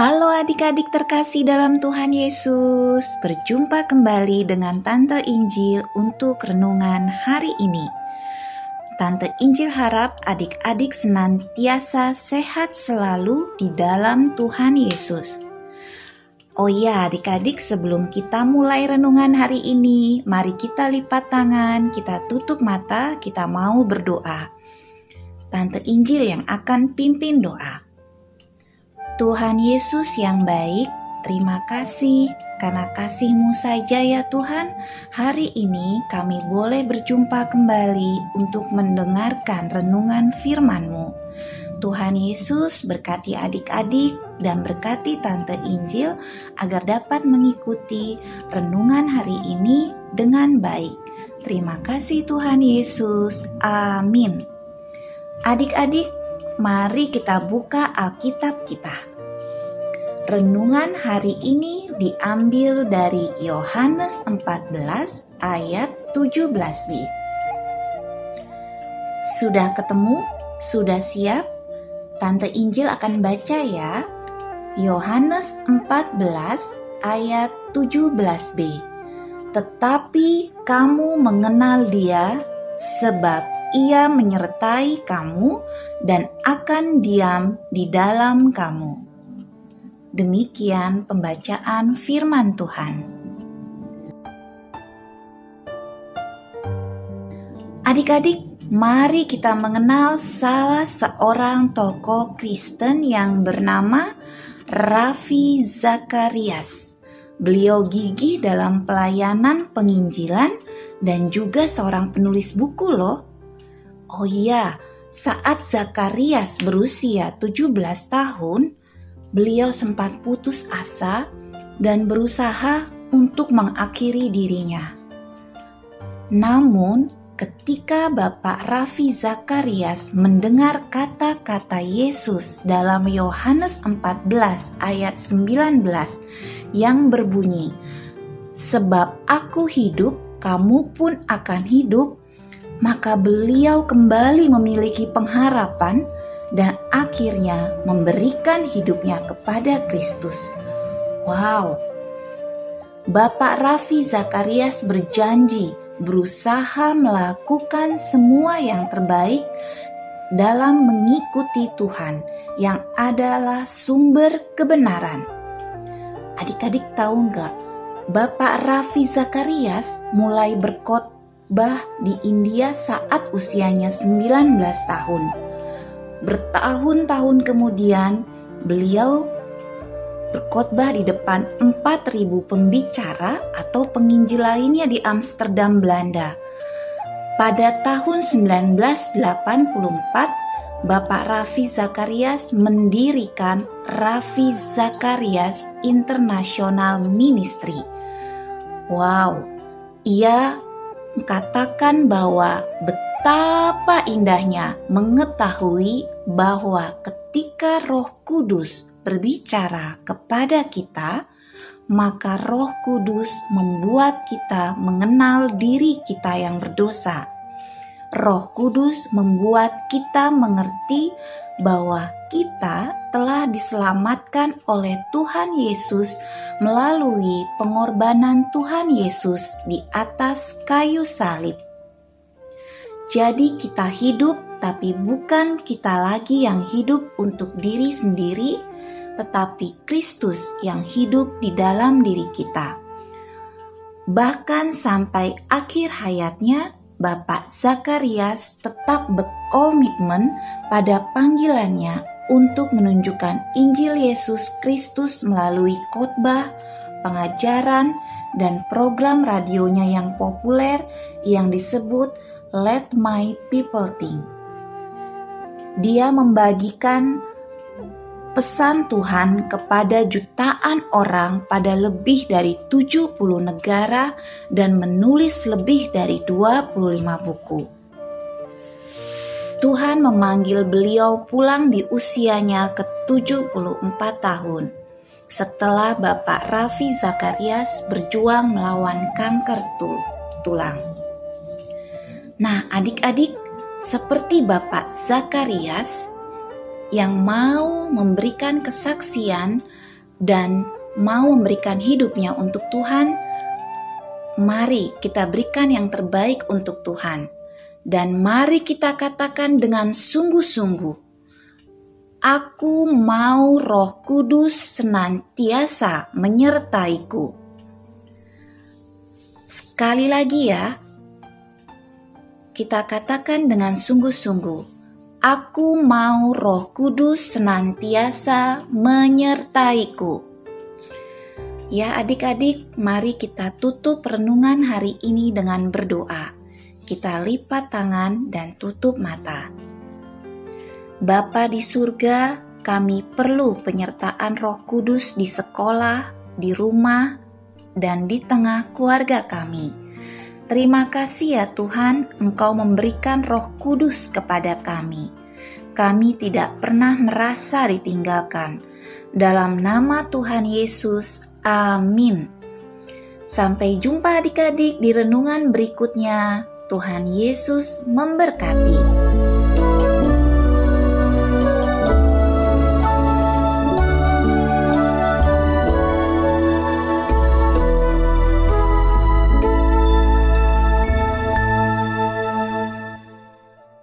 Halo adik-adik terkasih dalam Tuhan Yesus, berjumpa kembali dengan Tante Injil untuk renungan hari ini. Tante Injil harap adik-adik senantiasa sehat selalu di dalam Tuhan Yesus. Oh iya adik-adik sebelum kita mulai renungan hari ini, mari kita lipat tangan, kita tutup mata, kita mau berdoa. Tante Injil yang akan pimpin doa. Tuhan Yesus yang baik, terima kasih karena kasih-Mu saja ya Tuhan. Hari ini kami boleh berjumpa kembali untuk mendengarkan renungan firman-Mu. Tuhan Yesus berkati adik-adik dan berkati Tante Injil agar dapat mengikuti renungan hari ini dengan baik. Terima kasih Tuhan Yesus. Amin. Adik-adik, mari kita buka Alkitab kita. Renungan hari ini diambil dari Yohanes 14 ayat 17b. Sudah ketemu? Sudah siap? Tante Injil akan baca ya. Yohanes 14 ayat 17b. Tetapi kamu mengenal dia sebab ia menyertai kamu dan akan diam di dalam kamu Demikian pembacaan firman Tuhan. Adik-adik, mari kita mengenal salah seorang tokoh Kristen yang bernama Raffi Zakarias. Beliau gigih dalam pelayanan penginjilan dan juga seorang penulis buku loh. Oh iya, saat Zakarias berusia 17 tahun, beliau sempat putus asa dan berusaha untuk mengakhiri dirinya. Namun, ketika Bapak Raffi Zakarias mendengar kata-kata Yesus dalam Yohanes 14 ayat 19 yang berbunyi, "Sebab aku hidup, kamu pun akan hidup," maka beliau kembali memiliki pengharapan dan akhirnya memberikan hidupnya kepada Kristus. Wow. Bapak Raffi Zakarias berjanji berusaha melakukan semua yang terbaik dalam mengikuti Tuhan yang adalah sumber kebenaran. Adik-adik tahu nggak? Bapak Raffi Zakarias mulai berkhotbah di India saat usianya 19 tahun Bertahun-tahun kemudian, beliau berkhotbah di depan 4.000 pembicara atau penginjil lainnya di Amsterdam, Belanda. Pada tahun 1984, Bapak Raffi Zakarias mendirikan Raffi Zakarias International Ministry. Wow, ia mengatakan bahwa Betapa indahnya mengetahui bahwa ketika Roh Kudus berbicara kepada kita, maka Roh Kudus membuat kita mengenal diri kita yang berdosa. Roh Kudus membuat kita mengerti bahwa kita telah diselamatkan oleh Tuhan Yesus melalui pengorbanan Tuhan Yesus di atas kayu salib. Jadi kita hidup tapi bukan kita lagi yang hidup untuk diri sendiri, tetapi Kristus yang hidup di dalam diri kita. Bahkan sampai akhir hayatnya, Bapak Zakarias tetap berkomitmen pada panggilannya untuk menunjukkan Injil Yesus Kristus melalui khotbah, pengajaran, dan program radionya yang populer yang disebut Let My People Think. Dia membagikan pesan Tuhan kepada jutaan orang pada lebih dari 70 negara dan menulis lebih dari 25 buku. Tuhan memanggil beliau pulang di usianya ke-74 tahun setelah Bapak Raffi Zakarias berjuang melawan kanker tulang. Nah, adik-adik, seperti Bapak Zakarias, yang mau memberikan kesaksian dan mau memberikan hidupnya untuk Tuhan, mari kita berikan yang terbaik untuk Tuhan. Dan mari kita katakan dengan sungguh-sungguh, Aku mau roh kudus senantiasa menyertaiku. Sekali lagi ya, kita katakan dengan sungguh-sungguh, Aku mau roh kudus senantiasa menyertaiku. Ya adik-adik, mari kita tutup renungan hari ini dengan berdoa. Kita lipat tangan dan tutup mata. Bapa di surga, kami perlu penyertaan Roh Kudus di sekolah, di rumah, dan di tengah keluarga kami. Terima kasih ya Tuhan, Engkau memberikan Roh Kudus kepada kami. Kami tidak pernah merasa ditinggalkan. Dalam nama Tuhan Yesus, amin. Sampai jumpa adik-adik di renungan berikutnya. Tuhan Yesus memberkati.